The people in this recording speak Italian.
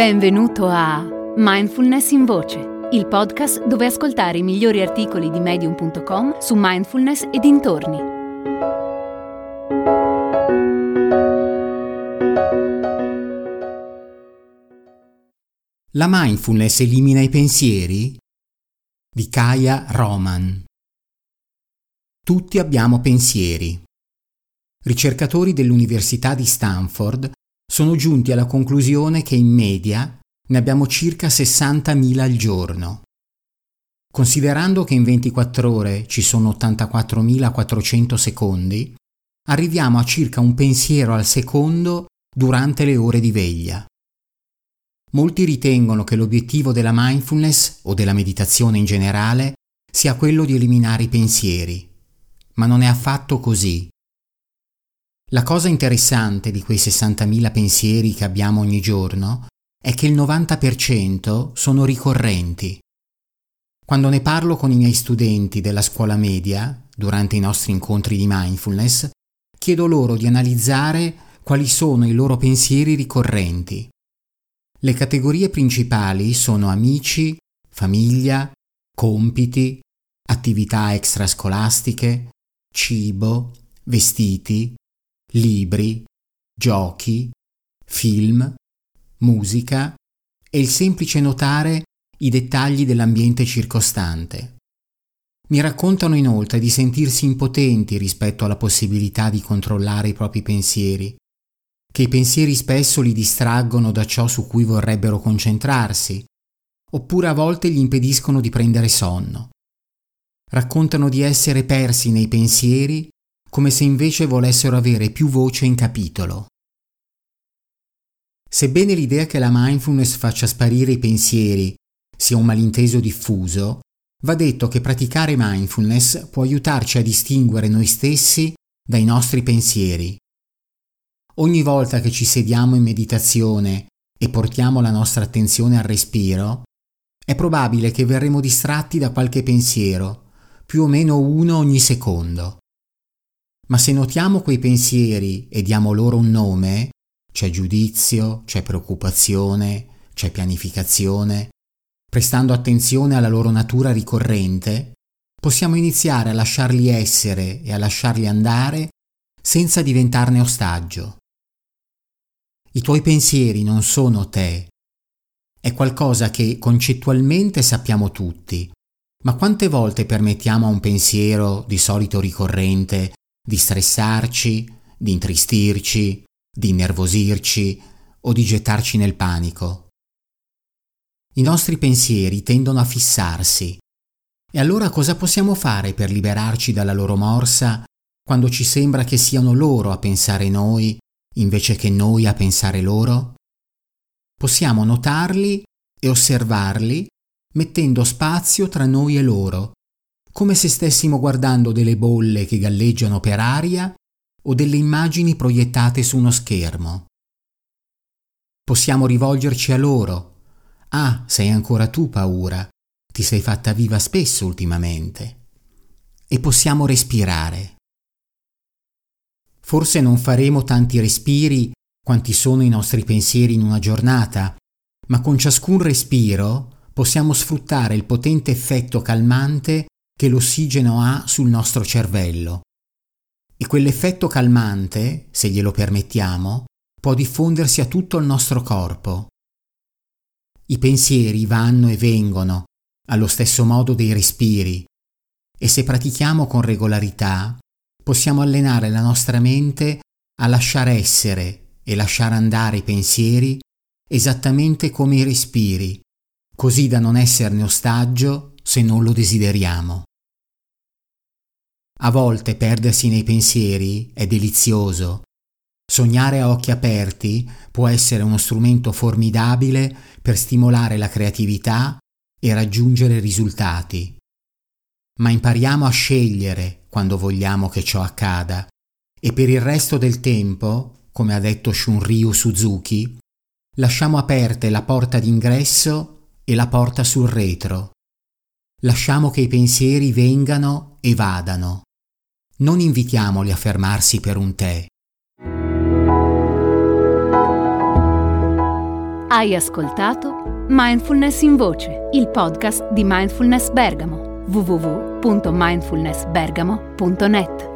Benvenuto a Mindfulness in Voce, il podcast dove ascoltare i migliori articoli di medium.com su mindfulness e dintorni. La mindfulness elimina i pensieri? Di Kaya Roman. Tutti abbiamo pensieri. Ricercatori dell'Università di Stanford sono giunti alla conclusione che in media ne abbiamo circa 60.000 al giorno. Considerando che in 24 ore ci sono 84.400 secondi, arriviamo a circa un pensiero al secondo durante le ore di veglia. Molti ritengono che l'obiettivo della mindfulness o della meditazione in generale sia quello di eliminare i pensieri, ma non è affatto così. La cosa interessante di quei 60.000 pensieri che abbiamo ogni giorno è che il 90% sono ricorrenti. Quando ne parlo con i miei studenti della scuola media, durante i nostri incontri di mindfulness, chiedo loro di analizzare quali sono i loro pensieri ricorrenti. Le categorie principali sono amici, famiglia, compiti, attività extrascolastiche, cibo, vestiti, libri, giochi, film, musica e il semplice notare i dettagli dell'ambiente circostante. Mi raccontano inoltre di sentirsi impotenti rispetto alla possibilità di controllare i propri pensieri, che i pensieri spesso li distraggono da ciò su cui vorrebbero concentrarsi, oppure a volte gli impediscono di prendere sonno. Raccontano di essere persi nei pensieri come se invece volessero avere più voce in capitolo. Sebbene l'idea che la mindfulness faccia sparire i pensieri sia un malinteso diffuso, va detto che praticare mindfulness può aiutarci a distinguere noi stessi dai nostri pensieri. Ogni volta che ci sediamo in meditazione e portiamo la nostra attenzione al respiro, è probabile che verremo distratti da qualche pensiero, più o meno uno ogni secondo. Ma se notiamo quei pensieri e diamo loro un nome, c'è giudizio, c'è preoccupazione, c'è pianificazione, prestando attenzione alla loro natura ricorrente, possiamo iniziare a lasciarli essere e a lasciarli andare senza diventarne ostaggio. I tuoi pensieri non sono te. È qualcosa che concettualmente sappiamo tutti, ma quante volte permettiamo a un pensiero di solito ricorrente di stressarci, di intristirci, di innervosirci o di gettarci nel panico. I nostri pensieri tendono a fissarsi. E allora cosa possiamo fare per liberarci dalla loro morsa quando ci sembra che siano loro a pensare noi invece che noi a pensare loro? Possiamo notarli e osservarli mettendo spazio tra noi e loro come se stessimo guardando delle bolle che galleggiano per aria o delle immagini proiettate su uno schermo. Possiamo rivolgerci a loro. Ah, sei ancora tu paura, ti sei fatta viva spesso ultimamente. E possiamo respirare. Forse non faremo tanti respiri quanti sono i nostri pensieri in una giornata, ma con ciascun respiro possiamo sfruttare il potente effetto calmante che l'ossigeno ha sul nostro cervello. E quell'effetto calmante, se glielo permettiamo, può diffondersi a tutto il nostro corpo. I pensieri vanno e vengono, allo stesso modo dei respiri, e se pratichiamo con regolarità, possiamo allenare la nostra mente a lasciare essere e lasciare andare i pensieri esattamente come i respiri, così da non esserne ostaggio se non lo desideriamo. A volte perdersi nei pensieri è delizioso. Sognare a occhi aperti può essere uno strumento formidabile per stimolare la creatività e raggiungere risultati. Ma impariamo a scegliere quando vogliamo che ciò accada e per il resto del tempo, come ha detto Shunryu Suzuki, lasciamo aperte la porta d'ingresso e la porta sul retro. Lasciamo che i pensieri vengano e vadano non invitiamoli a fermarsi per un tè. Hai ascoltato Mindfulness in Voce, il podcast di Mindfulness Bergamo www.mindfulnessbergamo.net